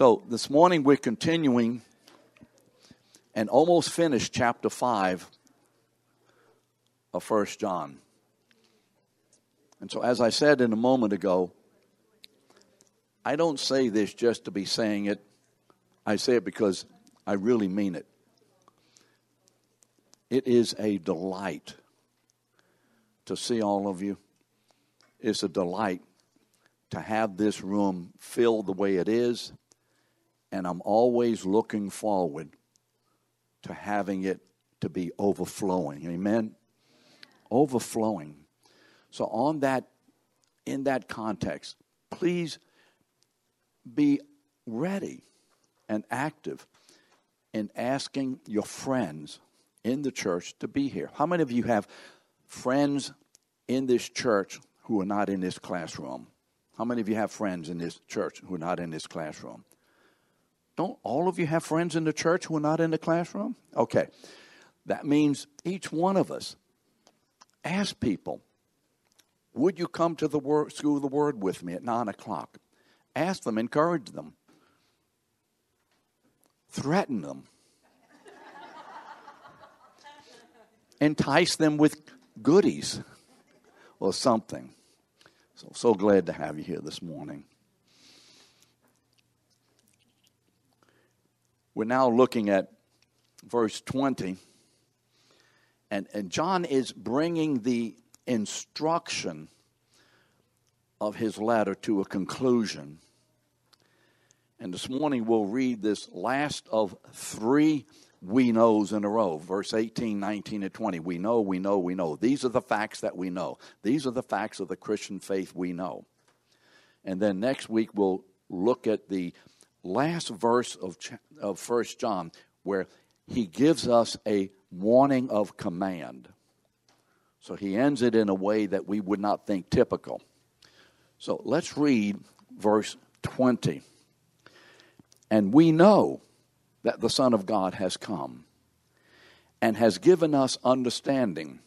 So this morning we're continuing and almost finished chapter 5 of First John. And so, as I said in a moment ago, I don't say this just to be saying it. I say it because I really mean it. It is a delight to see all of you. It's a delight to have this room filled the way it is. And I'm always looking forward to having it to be overflowing. Amen? Overflowing. So, on that, in that context, please be ready and active in asking your friends in the church to be here. How many of you have friends in this church who are not in this classroom? How many of you have friends in this church who are not in this classroom? Don't all of you have friends in the church who are not in the classroom? Okay. That means each one of us ask people, would you come to the school of the word with me at 9 o'clock? Ask them, encourage them, threaten them, entice them with goodies or something. So, so glad to have you here this morning. We're now looking at verse 20. And, and John is bringing the instruction of his letter to a conclusion. And this morning we'll read this last of three we knows in a row verse 18 19 and 20 we know we know we know these are the facts that we know these are the facts of the christian faith we know and then next week we'll look at the last verse of, of First John where he gives us a warning of command. So he ends it in a way that we would not think typical. So let's read verse 20. And we know that the Son of God has come and has given us understanding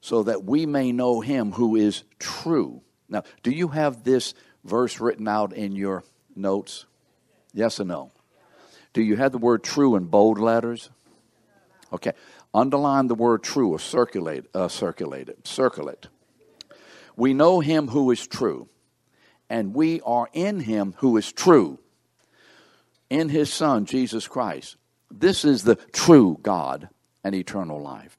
so that we may know him who is true. Now, do you have this verse written out in your notes? Yes or no? Do you have the word true in bold letters? Okay. Underline the word true or circulate, uh, circulate it. Circle it. We know him who is true, and we are in him who is true, in his Son, Jesus Christ. This is the true God and eternal life.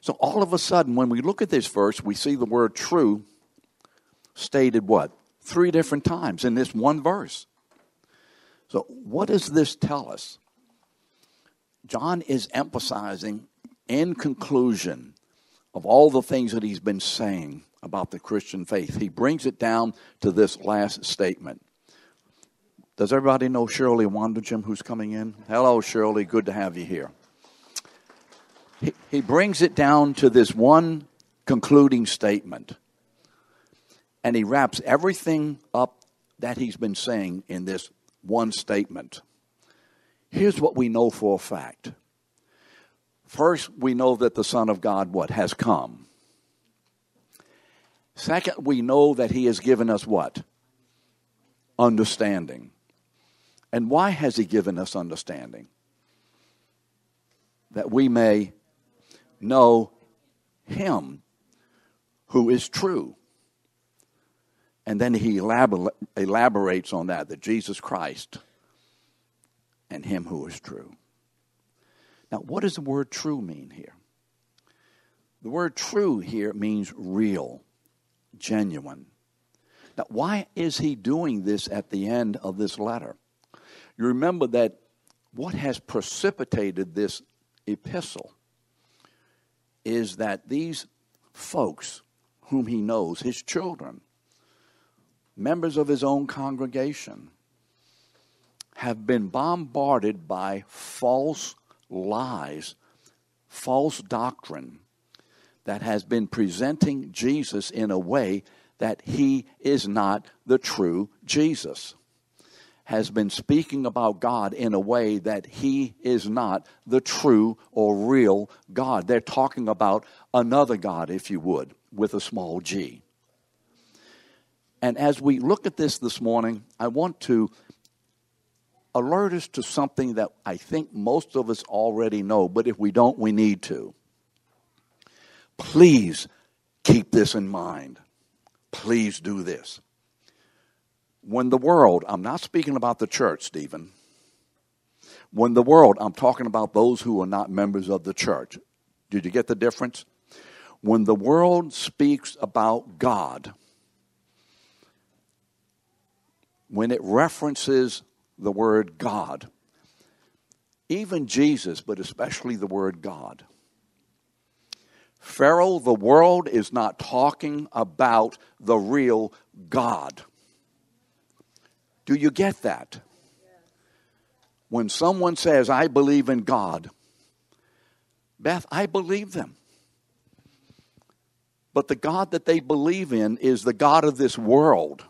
So all of a sudden, when we look at this verse, we see the word true stated what? Three different times in this one verse. So, what does this tell us? John is emphasizing, in conclusion, of all the things that he's been saying about the Christian faith, he brings it down to this last statement. Does everybody know Shirley Wanderjim who's coming in? Hello, Shirley. Good to have you here. He, he brings it down to this one concluding statement. And he wraps everything up that he's been saying in this one statement. Here's what we know for a fact. First, we know that the Son of God what has come. Second, we know that he has given us what? Understanding. And why has he given us understanding? That we may know him who is true. And then he elaborates on that, that Jesus Christ and him who is true. Now, what does the word true mean here? The word true here means real, genuine. Now, why is he doing this at the end of this letter? You remember that what has precipitated this epistle is that these folks whom he knows, his children, members of his own congregation have been bombarded by false lies, false doctrine that has been presenting Jesus in a way that he is not the true Jesus. Has been speaking about God in a way that he is not the true or real God. They're talking about another God, if you would, with a small g. And as we look at this this morning, I want to alert us to something that I think most of us already know, but if we don't, we need to. Please keep this in mind. Please do this. When the world, I'm not speaking about the church, Stephen. When the world, I'm talking about those who are not members of the church. Did you get the difference? When the world speaks about God, when it references the word God, even Jesus, but especially the word God, Pharaoh, the world is not talking about the real God. Do you get that? When someone says, I believe in God, Beth, I believe them. But the God that they believe in is the God of this world,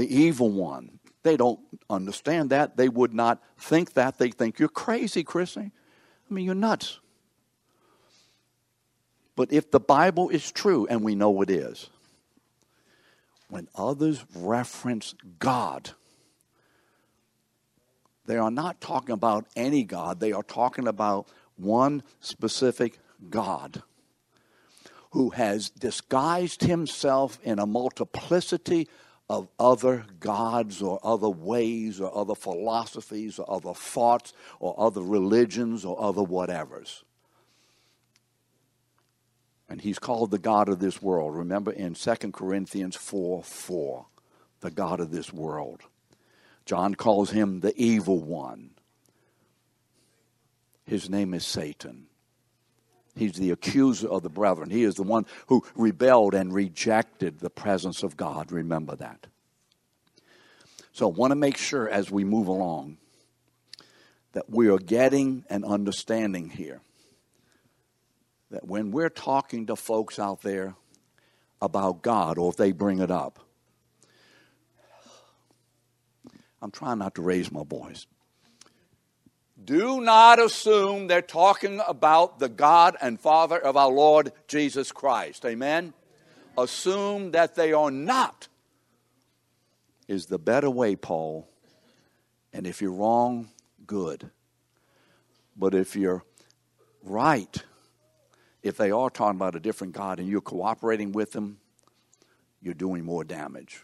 the evil one. They don't understand that. They would not think that. They think you're crazy, Chrissy. I mean, you're nuts. But if the Bible is true, and we know it is, when others reference God, they are not talking about any God, they are talking about one specific God who has disguised himself in a multiplicity of other gods or other ways or other philosophies or other thoughts or other religions or other whatevers. And he's called the God of this world. Remember in 2 Corinthians 4 4, the God of this world. John calls him the evil one. His name is Satan. He's the accuser of the brethren. He is the one who rebelled and rejected the presence of God. Remember that. So, I want to make sure as we move along that we are getting an understanding here that when we're talking to folks out there about God, or if they bring it up, I'm trying not to raise my voice. Do not assume they're talking about the God and Father of our Lord Jesus Christ. Amen? Assume that they are not, is the better way, Paul. And if you're wrong, good. But if you're right, if they are talking about a different God and you're cooperating with them, you're doing more damage.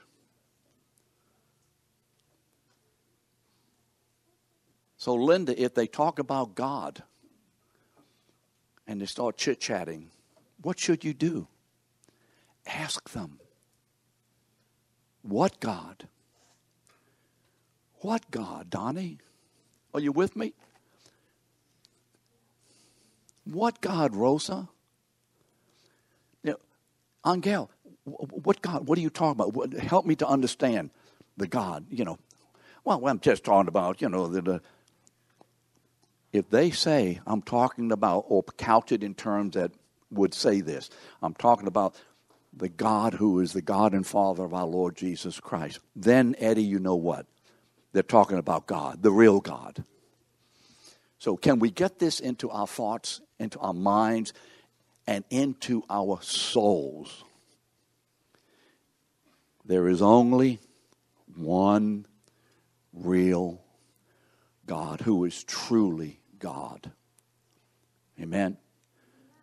So, Linda, if they talk about God and they start chit chatting, what should you do? Ask them. What God? What God, Donnie? Are you with me? What God, Rosa? You Angel, what God? What are you talking about? Help me to understand the God. You know, well, I'm just talking about you know the, the if they say I'm talking about or couch it in terms that would say this, I'm talking about the God who is the God and Father of our Lord Jesus Christ. Then, Eddie, you know what? They're talking about God, the real God. So, can we get this into our thoughts, into our minds, and into our souls? There is only one real God who is truly God. Amen.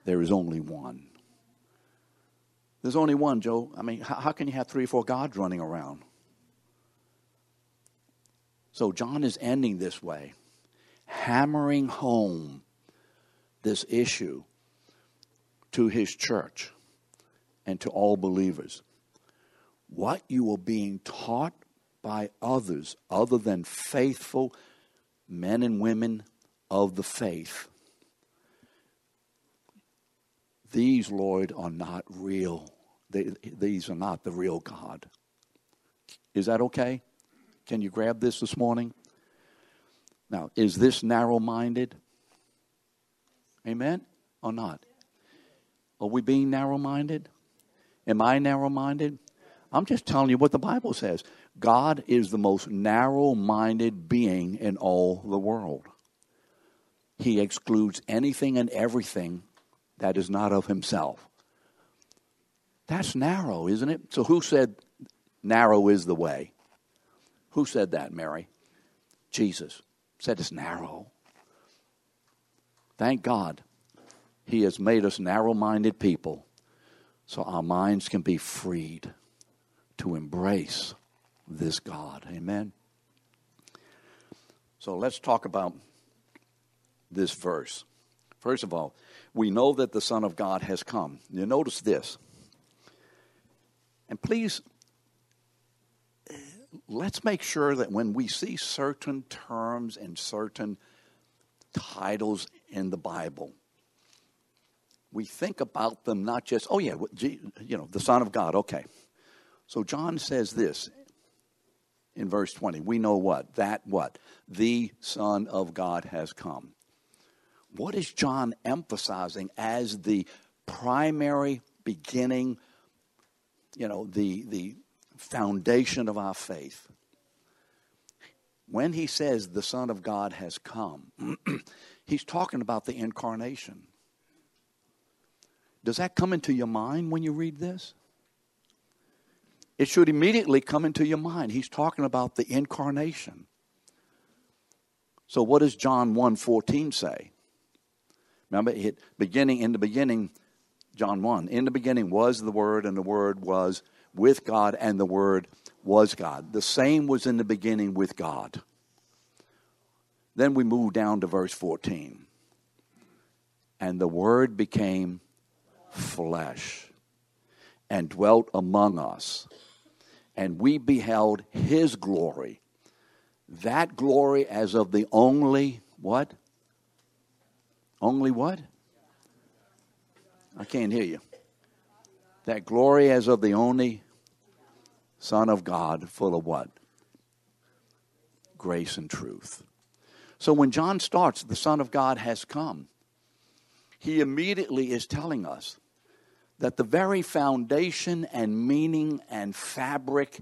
There is only one. There's only one, Joe. I mean, how, how can you have three or four gods running around? So, John is ending this way hammering home this issue to his church and to all believers. What you are being taught by others, other than faithful men and women of the faith, these, Lord, are not real. They, these are not the real God. Is that okay? Can you grab this this morning? Now, is this narrow minded? Amen? Or not? Are we being narrow minded? Am I narrow minded? I'm just telling you what the Bible says. God is the most narrow minded being in all the world. He excludes anything and everything that is not of himself. That's narrow, isn't it? So, who said narrow is the way? Who said that, Mary? Jesus said it's narrow. Thank God He has made us narrow minded people so our minds can be freed to embrace this God. Amen. So let's talk about this verse. First of all, we know that the Son of God has come. You notice this. And please, let's make sure that when we see certain terms and certain titles in the Bible, we think about them not just, oh, yeah, you know, the Son of God, okay. So John says this in verse 20. We know what? That what? The Son of God has come. What is John emphasizing as the primary beginning, you know, the, the foundation of our faith? When he says the Son of God has come, he's talking about the incarnation. Does that come into your mind when you read this? It should immediately come into your mind. He's talking about the incarnation. So what does John 1:14 say? Remember it beginning in the beginning John 1. In the beginning was the word and the word was with God and the word was God. The same was in the beginning with God. Then we move down to verse 14. And the word became flesh and dwelt among us and we beheld his glory. That glory as of the only what? Only what? I can't hear you. That glory as of the only Son of God, full of what? Grace and truth. So when John starts, the Son of God has come, he immediately is telling us that the very foundation and meaning and fabric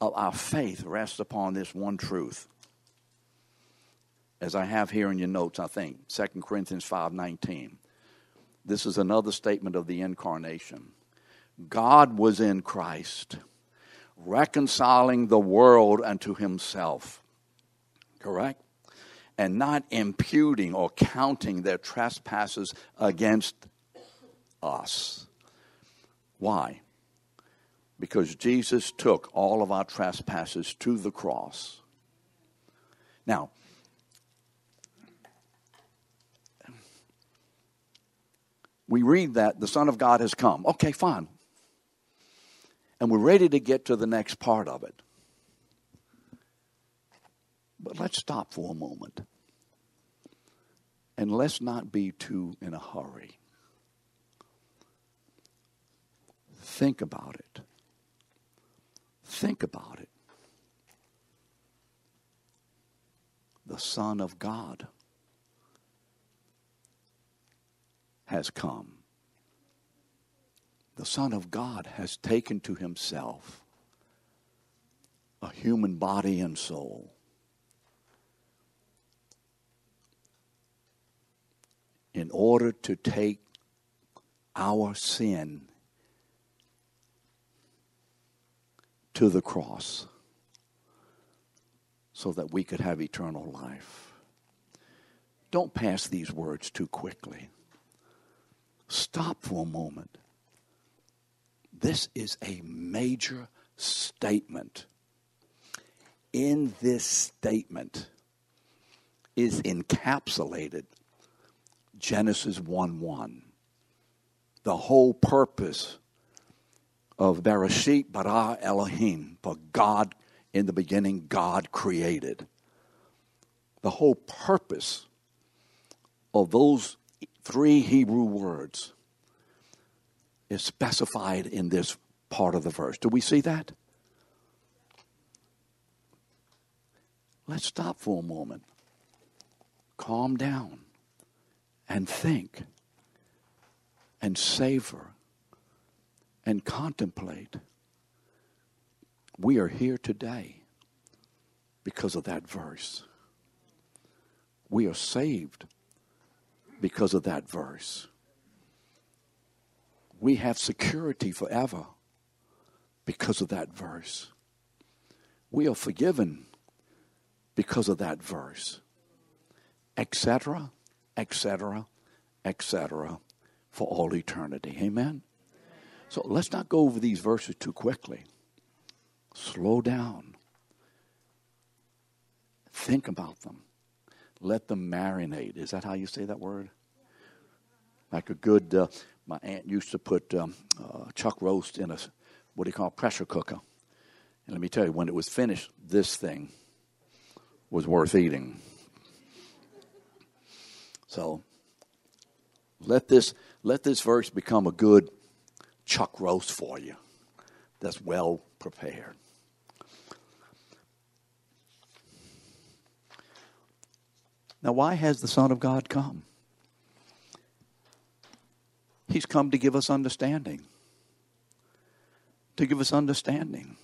of our faith rests upon this one truth. As I have here in your notes, I think, 2 Corinthians 5:19. This is another statement of the incarnation. God was in Christ, reconciling the world unto himself. Correct? And not imputing or counting their trespasses against us. Why? Because Jesus took all of our trespasses to the cross. Now, we read that the Son of God has come. Okay, fine. And we're ready to get to the next part of it. But let's stop for a moment. And let's not be too in a hurry. Think about it. Think about it. The Son of God has come. The Son of God has taken to himself a human body and soul. In order to take our sin to the cross so that we could have eternal life. Don't pass these words too quickly. Stop for a moment. This is a major statement. In this statement is encapsulated Genesis 1 1. The whole purpose of Bereshit bara Elohim, for God, in the beginning, God created. The whole purpose of those three Hebrew words is specified in this part of the verse. Do we see that? Let's stop for a moment. Calm down and think and savor and contemplate. We are here today because of that verse. We are saved because of that verse. We have security forever because of that verse. We are forgiven because of that verse. Etc., etc., etc., for all eternity. Amen? So let's not go over these verses too quickly. Slow down. Think about them. Let them marinate. Is that how you say that word? Like a good, uh, my aunt used to put um, uh, chuck roast in a, what do you call, pressure cooker. And let me tell you, when it was finished, this thing was worth eating. So let this let this verse become a good chuck roast for you that's well prepared. Now, why has the Son of God come? He's come to give us understanding. To give us understanding.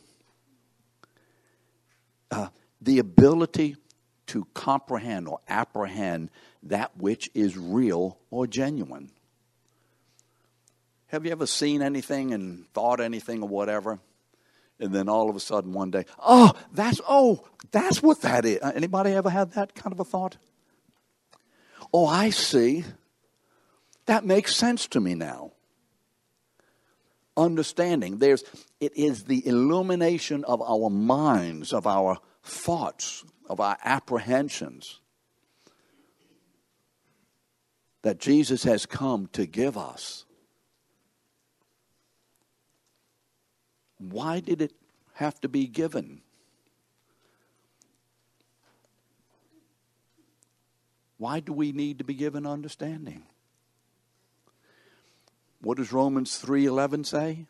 Uh, the ability to comprehend or apprehend that which is real or genuine. Have you ever seen anything and thought anything or whatever? And then all of a sudden one day, oh, that's oh, that's what that is. Uh, anybody ever had that kind of a thought? Oh, I see. That makes sense to me now. Understanding. There's it is the illumination of our minds, of our thoughts, of our apprehensions that Jesus has come to give us. Why did it have to be given? Why do we need to be given understanding? What does Romans 3:11 say?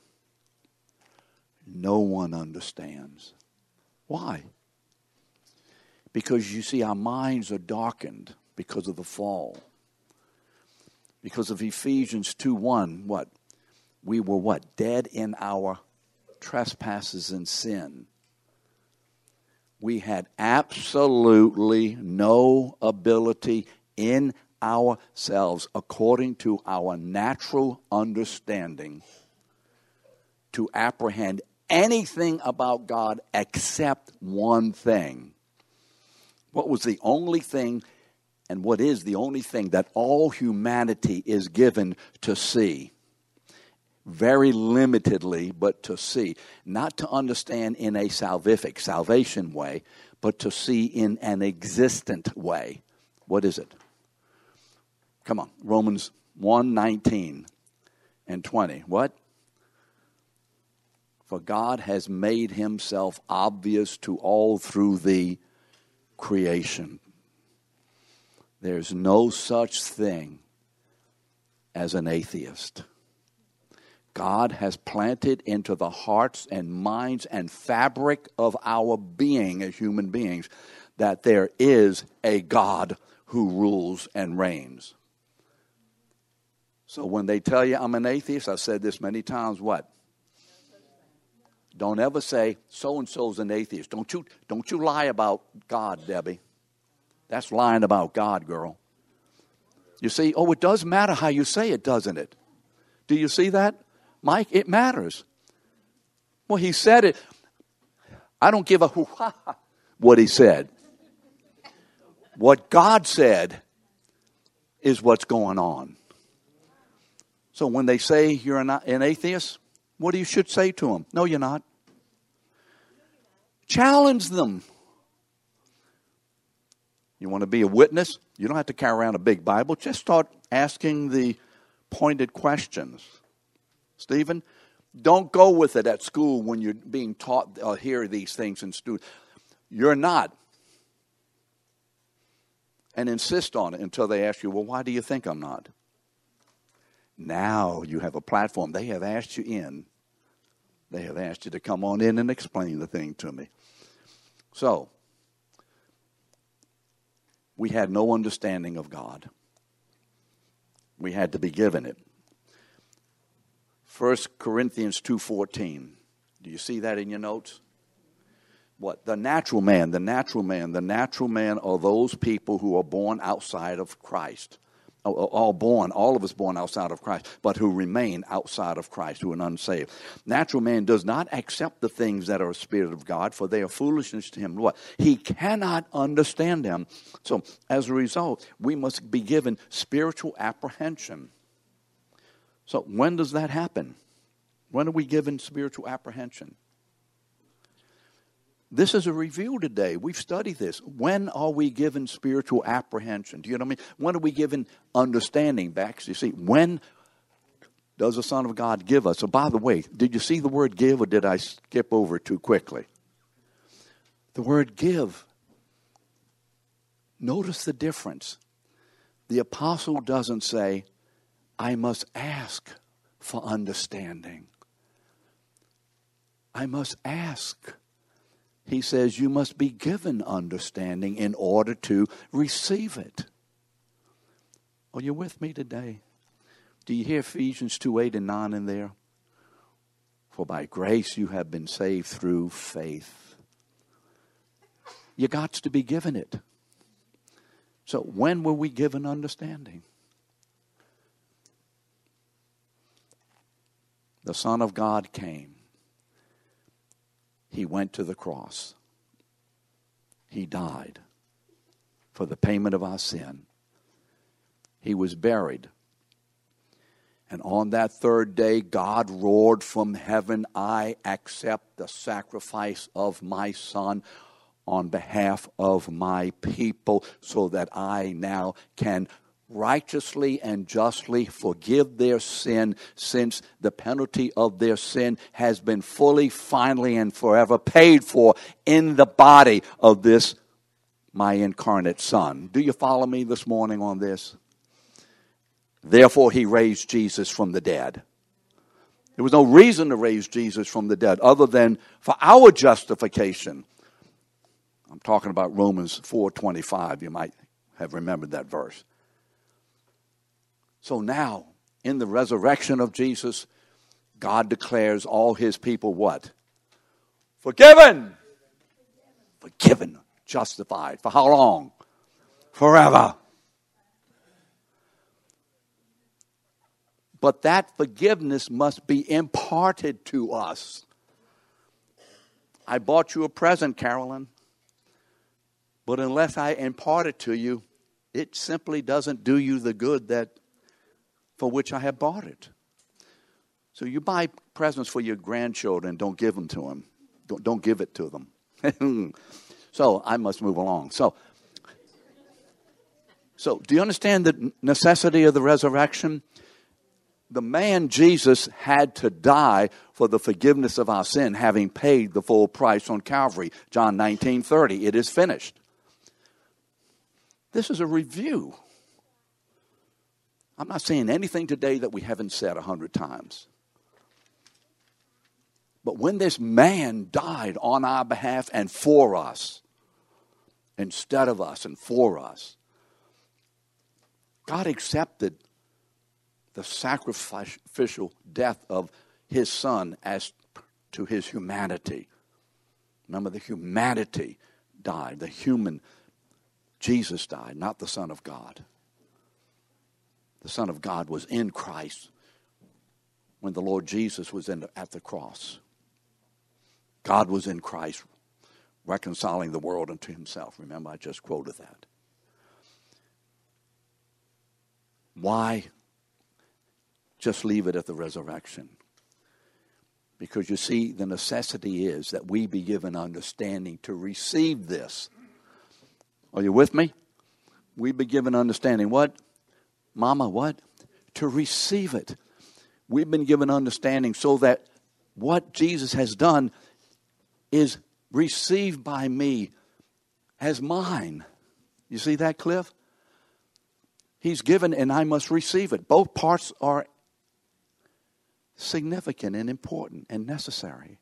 No one understands. Why? Because you see our minds are darkened because of the fall. Because of Ephesians 2 1, what? We were what? Dead in our trespasses and sin. We had absolutely no ability in ourselves, according to our natural understanding, to apprehend anything about God except one thing. What was the only thing and what is the only thing that all humanity is given to see. Very limitedly, but to see. Not to understand in a salvific, salvation way, but to see in an existent way. What is it? Come on. Romans 1 19 and 20. What? For God has made himself obvious to all through the creation. There's no such thing as an atheist. God has planted into the hearts and minds and fabric of our being as human beings that there is a God who rules and reigns. So when they tell you I'm an atheist, I've said this many times, what? Don't ever say so and so's an atheist. Don't you don't you lie about God, Debbie. That's lying about God, girl. You see, oh, it does matter how you say it, doesn't it? Do you see that? Mike, it matters. Well, he said it. I don't give a hoo ha what he said. What God said is what's going on. So when they say you're an, an atheist, what do you should say to them? No, you're not. Challenge them. You want to be a witness? You don't have to carry around a big Bible. Just start asking the pointed questions. Stephen, don't go with it at school when you're being taught or uh, hear these things in students. You're not. And insist on it until they ask you, well, why do you think I'm not? Now you have a platform. They have asked you in. They have asked you to come on in and explain the thing to me. So, we had no understanding of God. We had to be given it. 1 Corinthians 2:14. Do you see that in your notes? What? The natural man, the natural man, the natural man are those people who are born outside of Christ, oh, oh, all born, all of us born outside of Christ, but who remain outside of Christ, who are unsaved. Natural man does not accept the things that are a spirit of God, for they are foolishness to him. What? He cannot understand them. So, as a result, we must be given spiritual apprehension. So, when does that happen? When are we given spiritual apprehension? This is a review today. We've studied this. When are we given spiritual apprehension? Do you know what I mean? When are we given understanding back? You see, when does the Son of God give us? So, by the way, did you see the word give or did I skip over too quickly? The word give. Notice the difference. The apostle doesn't say, I must ask for understanding. I must ask he says you must be given understanding in order to receive it. Are you with me today? Do you hear Ephesians 2 8 and 9 in there? For by grace you have been saved through faith. You got to be given it. So, when were we given understanding? The Son of God came he went to the cross. He died for the payment of our sin. He was buried. And on that third day, God roared from heaven, I accept the sacrifice of my Son on behalf of my people so that I now can righteously and justly forgive their sin since the penalty of their sin has been fully, finally, and forever paid for in the body of this my incarnate Son. Do you follow me this morning on this? Therefore, he raised Jesus from the dead. There was no reason to raise Jesus from the dead other than for our justification. I'm talking about Romans 4:25. You might have remembered that verse. So now, in the resurrection of Jesus, God declares all his people what? Forgiven. Forgiven. Justified. For how long? Forever. But that forgiveness must be imparted to us. I bought you a present, Carolyn. But unless I impart it to you, it simply doesn't do you the good that for which I have bought it. So you buy presents for your grandchildren, don't give them to them. Don't, don't give it to them. so I must move along. So, so do you understand the necessity of the resurrection? The man Jesus had to die for the forgiveness of our sin, having paid the full price on Calvary. John 19 30. It is finished. This is a review I'm not saying anything today that we haven't said a hundred times. But when this man died on our behalf and for us, instead of us and for us, God accepted the sacrificial death of his son as to his humanity. Remember, the humanity died. The human, Jesus died, not the Son of God the Son of God was in Christ when the Lord Jesus was in, at the cross. God was in Christ, reconciling the world unto himself. Remember, I just quoted that. Why just leave it at the resurrection? Because you see, the necessity is that we be given understanding to receive this. Are you with me? We be given understanding. What? Mama, what? To receive it. We've been given understanding so that what Jesus has done is received by me as mine. You see that, Cliff? He's given and I must receive it. Both parts are significant and important and necessary.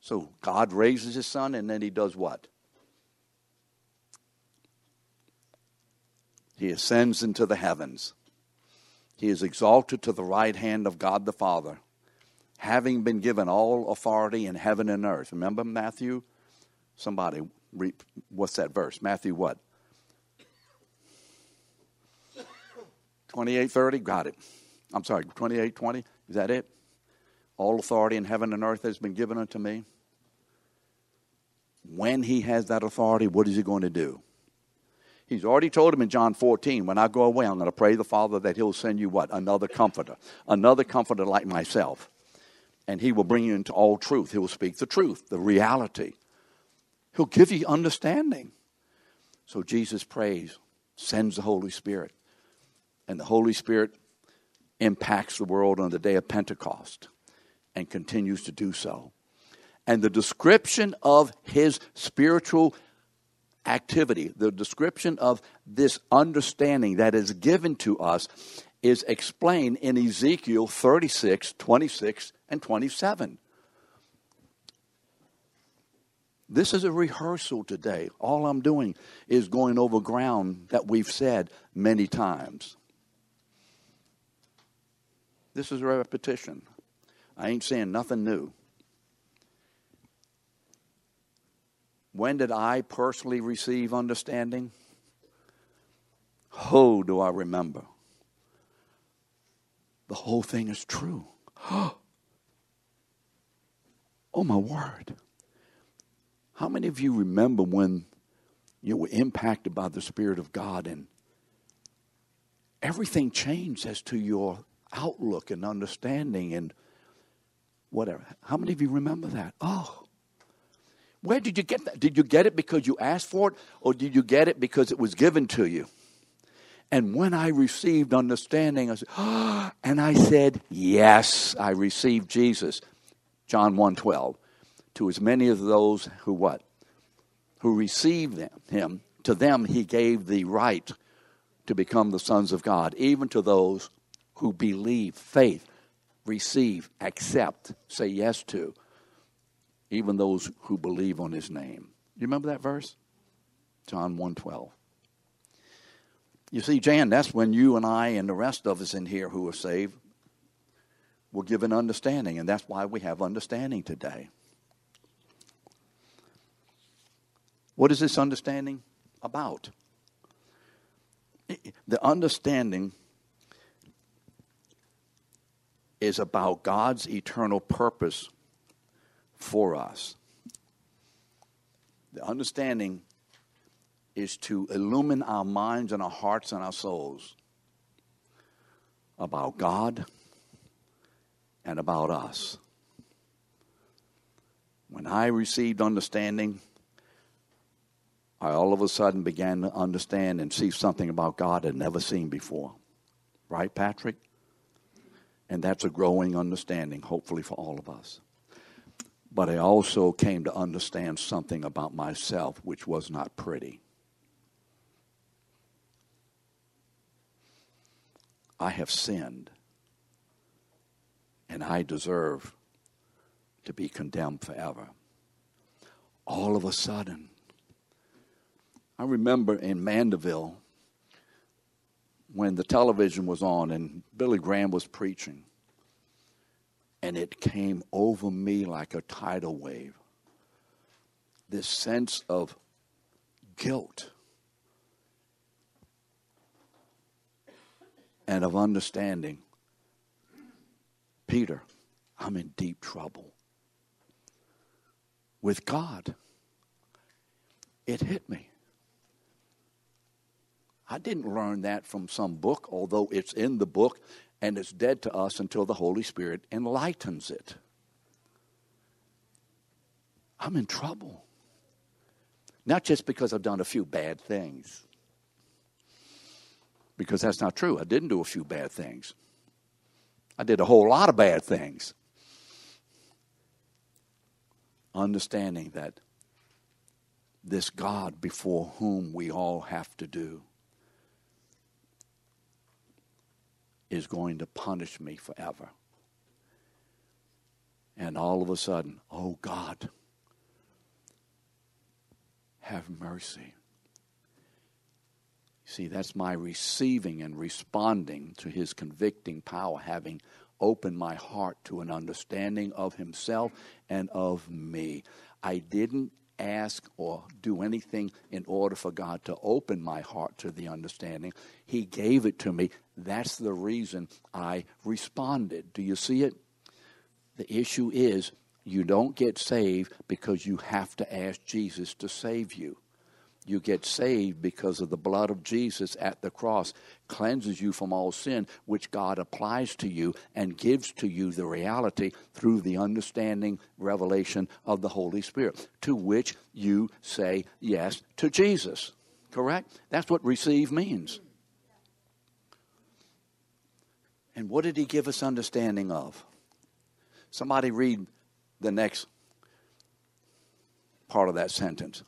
So God raises his son and then he does what? He ascends into the heavens. He is exalted to the right hand of God the Father, having been given all authority in heaven and earth. Remember Matthew? Somebody, what's that verse? Matthew what? 2830, got it. I'm sorry, 2820, is that it? All authority in heaven and earth has been given unto me. When he has that authority, what is he going to do? He's already told him in John 14, when I go away, I'm going to pray the Father that he'll send you what? Another comforter. Another comforter like myself. And he will bring you into all truth. He will speak the truth, the reality. He'll give you understanding. So Jesus prays, sends the Holy Spirit. And the Holy Spirit impacts the world on the day of Pentecost and continues to do so. And the description of his spiritual activity, the description of this understanding that is given to us, is explained in Ezekiel 36, 26, and 27. This is a rehearsal today. All I'm doing is going over ground that we've said many times. This is a repetition. I ain't saying nothing new. When did I personally receive understanding? Oh, do I remember? The whole thing is true. Oh, my word. How many of you remember when you were impacted by the Spirit of God and everything changed as to your outlook and understanding and whatever? How many of you remember that? Oh, where did you get that? Did you get it because you asked for it, or did you get it because it was given to you? And when I received understanding, I said, oh, and I said, yes, I received Jesus. John 1.12. To as many of those who what? Who received them, him, to them he gave the right to become the sons of God, even to those who believe, faith, receive, accept, say yes to even those who believe on his name. You remember that verse? John 1:12. You see, Jan, that's when you and I and the rest of us in here who are saved will give an understanding, and that's why we have understanding today. What is this understanding about? The understanding is about God's eternal purpose for us. The understanding is to illumine our minds and our hearts and our souls about God and about us. When I received understanding, I all of a sudden began to understand and see something about God I'd never seen before. Right, Patrick? And that's a growing understanding, hopefully, for all of us. But I also came to understand something about myself which was not pretty. I have sinned, and I deserve to be condemned forever. All of a sudden, I remember in Mandeville when the television was on and Billy Graham was preaching and it came over me like a tidal wave. This sense of guilt and of understanding. Peter, I'm in deep trouble with God. It hit me. I didn't learn that from some book, although it's in the book and it's dead to us until the Holy Spirit enlightens it. I'm in trouble. Not just because I've done a few bad things, because that's not true. I didn't do a few bad things, I did a whole lot of bad things. Understanding that this God before whom we all have to do is going to punish me forever. And all of a sudden, oh God, have mercy. See, that's my receiving and responding to his convicting power, having opened my heart to an understanding of himself and of me. I didn't ask or do anything in order for God to open my heart to the understanding. He gave it to me. That's the reason I responded. Do you see it? The issue is you don't get saved because you have to ask Jesus to save you. You get saved because of the blood of Jesus at the cross cleanses you from all sin, which God applies to you and gives to you the reality through the understanding revelation of the Holy Spirit, to which you say yes to Jesus. Correct? That's what receive means. And what did he give us understanding of? Somebody read the next part of that sentence.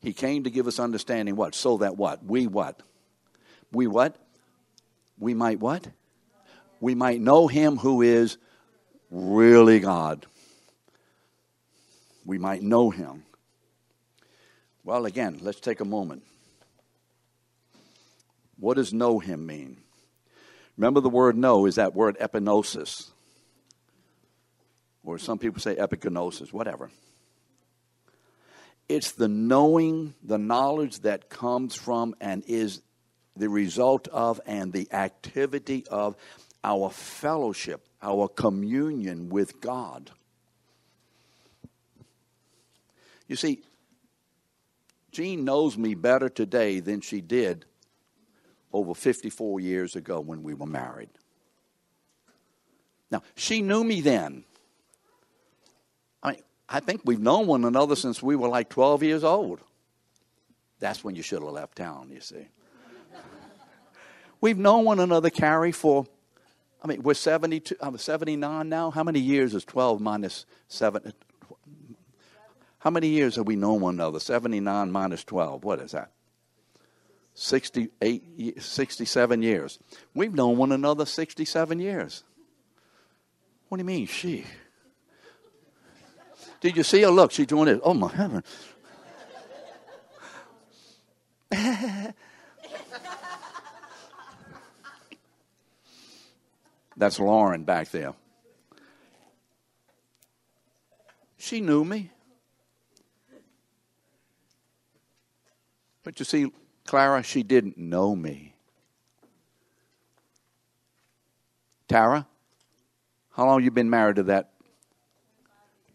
He came to give us understanding what? So that what? We what? We what? We might what? We might know him who is really God. We might know him. Well, again, let's take a moment. What does know him mean? Remember the word know is that word epignosis. Or some people say epignosis, whatever. It's the knowing, the knowledge that comes from and is the result of and the activity of our fellowship, our communion with God. You see, Jean knows me better today than she did over 54 years ago when we were married. Now, she knew me then. I mean, I think we've known one another since we were like 12 years old. That's when you should have left town, you see. we've known one another, Carrie, for, I mean, we're 72, I'm 79 now. How many years is 12 minus 7? How many years have we known one another? 79 minus 12. What is that? 68, 67 years. We've known one another 67 years. What do you mean, she? Did you see her? Look, she's doing it. Oh, my heaven. That's Lauren back there. She knew me. But you see, Clara, she didn't know me. Tara, how long you been married to that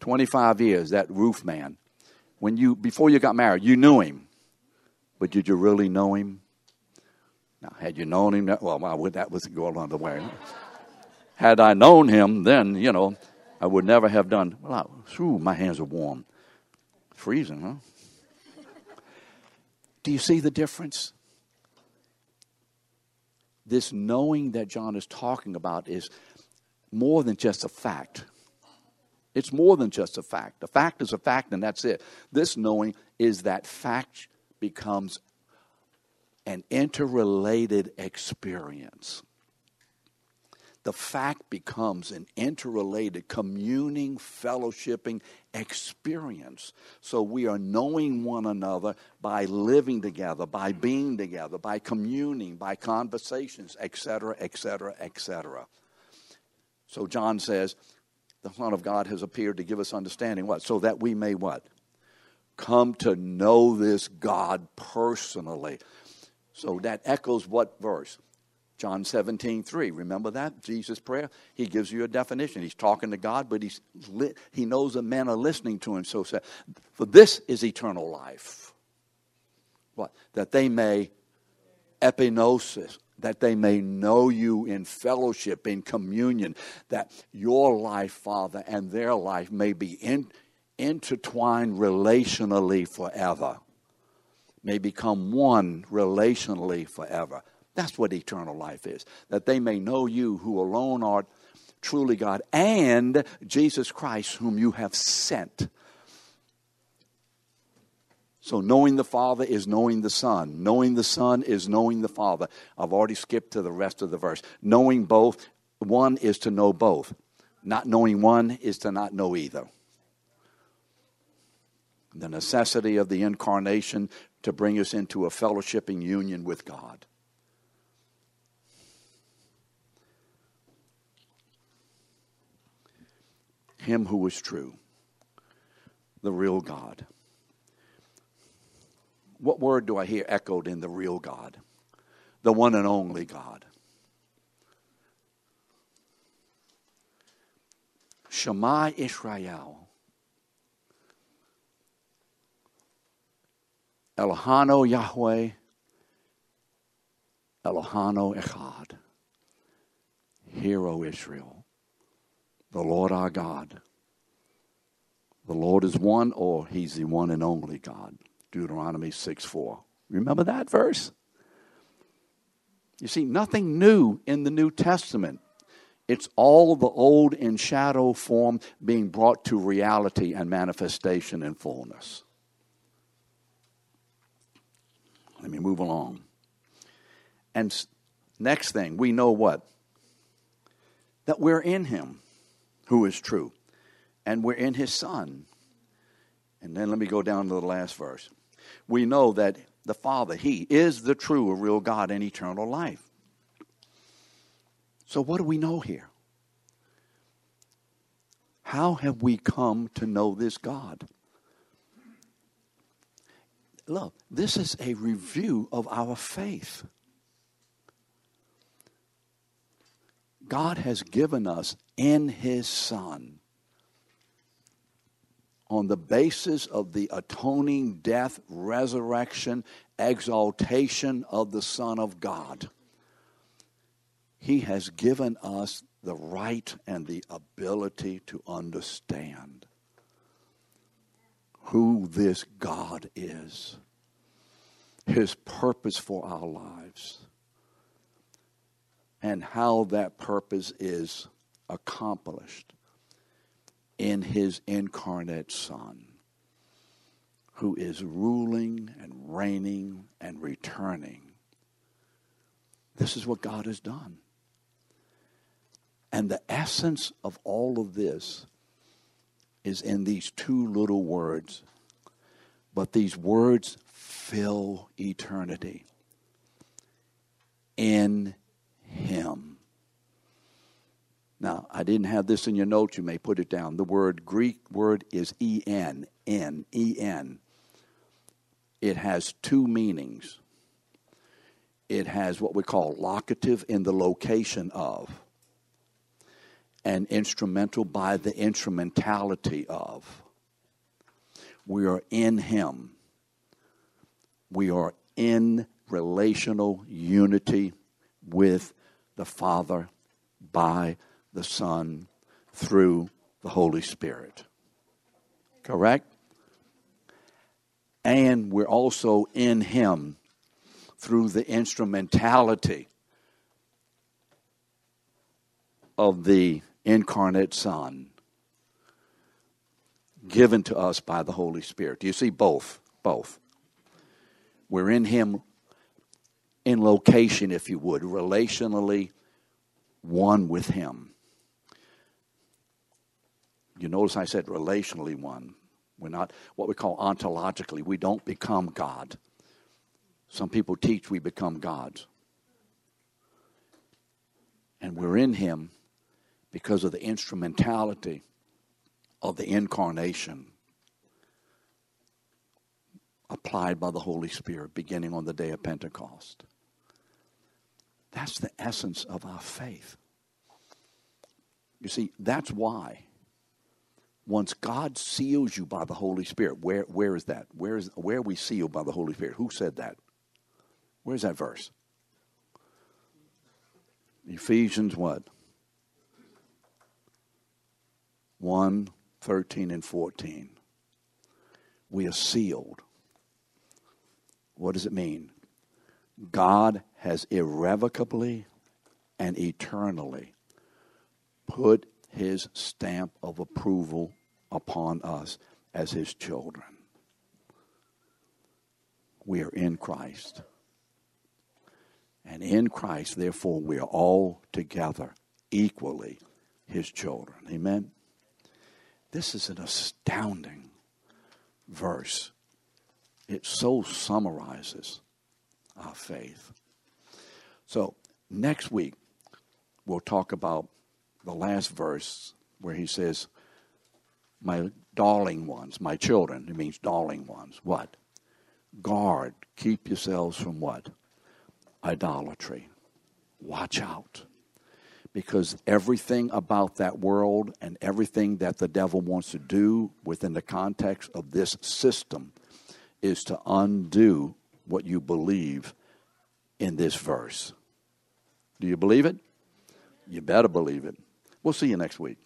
25 years, that roof man. When you before you got married, you knew him, but did you really know him? Now, had you known him, well, well that was going on the way. had I known him, then you know, I would never have done. Well, I, whew, my hands are warm, freezing, huh? Do you see the difference? This knowing that John is talking about is more than just a fact. It's more than just a fact. A fact is a fact, and that's it. This knowing is that fact becomes an interrelated experience. The fact becomes an interrelated, communing, fellowshipping experience. So we are knowing one another by living together, by being together, by communing, by conversations, etc., etc., etc. So John says, the Son of God has appeared to give us understanding. What? So that we may what? Come to know this God personally. So that echoes what verse? John 17, 3. Remember that? Jesus' prayer? He gives you a definition. He's talking to God, but he's lit, he knows the men are listening to him. So, for this is eternal life. What? That they may epignosis, that they may know you in fellowship, in communion, that your life, Father, and their life may be in, intertwined relationally forever, may become one relationally forever. That's what eternal life is, that they may know you who alone art truly God and Jesus Christ, whom you have sent. So, knowing the Father is knowing the Son. Knowing the Son is knowing the Father. I've already skipped to the rest of the verse. Knowing both, one is to know both. Not knowing one is to not know either. The necessity of the incarnation to bring us into a fellowshipping union with God. Him who is true, the real God what word do I hear echoed in the real God? The one and only God. Shema Israel. Eloheinu Yahweh. Eloheinu Echad. Hear O Israel. The Lord our God. The Lord is one, or He's the one and only God. Deuteronomy 6 4. Remember that verse? You see, nothing new in the New Testament. It's all the old in shadow form being brought to reality and manifestation in fullness. Let me move along. And next thing, we know what? That we're in Him who is true, and we're in His Son. And then let me go down to the last verse. We know that the Father, He is the true, real God and eternal life. So, what do we know here? How have we come to know this God? Look, this is a review of our faith. God has given us in His Son, on the basis of the atoning death, resurrection, exaltation of the Son of God he has given us the right and the ability to understand who this God is, His purpose for our lives, and how that purpose is accomplished in His incarnate Son, who is ruling and reigning and returning. This is what God has done. And the essence of all of this is in these two little words. But these words fill eternity. In Him. Now, I didn't have this in your notes. You may put it down. The word Greek word is en, n, en. It has two meanings. It has what we call locative in the location of and instrumental by the instrumentality of. We are in Him. We are in relational unity with the Father by the Son through the Holy Spirit. Correct? And we're also in Him through the instrumentality of the incarnate Son given to us by the Holy Spirit. Do you see both? Both. We're in Him in location, if you would, relationally one with Him. You notice I said relationally one. We're not what we call ontologically. We don't become God. Some people teach we become gods. And we're in Him because of the instrumentality of the incarnation applied by the Holy Spirit beginning on the day of Pentecost. That's the essence of our faith. You see, that's why once God seals you by the Holy Spirit, where, where is that? Where, is, where are we sealed by the Holy Spirit? Who said that? Where's that verse? Ephesians what? 1 13 and 14. We are sealed. What does it mean? God has irrevocably and eternally put his stamp of approval upon us as his children. We are in Christ. And in Christ, therefore, we are all together equally his children. Amen? This is an astounding verse. It so summarizes our faith. So, next week, we'll talk about the last verse where he says, My darling ones, my children, it means darling ones. What? guard, keep yourselves from what? Idolatry. Watch out. Because everything about that world and everything that the devil wants to do within the context of this system is to undo what you believe in this verse. Do you believe it? You better believe it. We'll see you next week.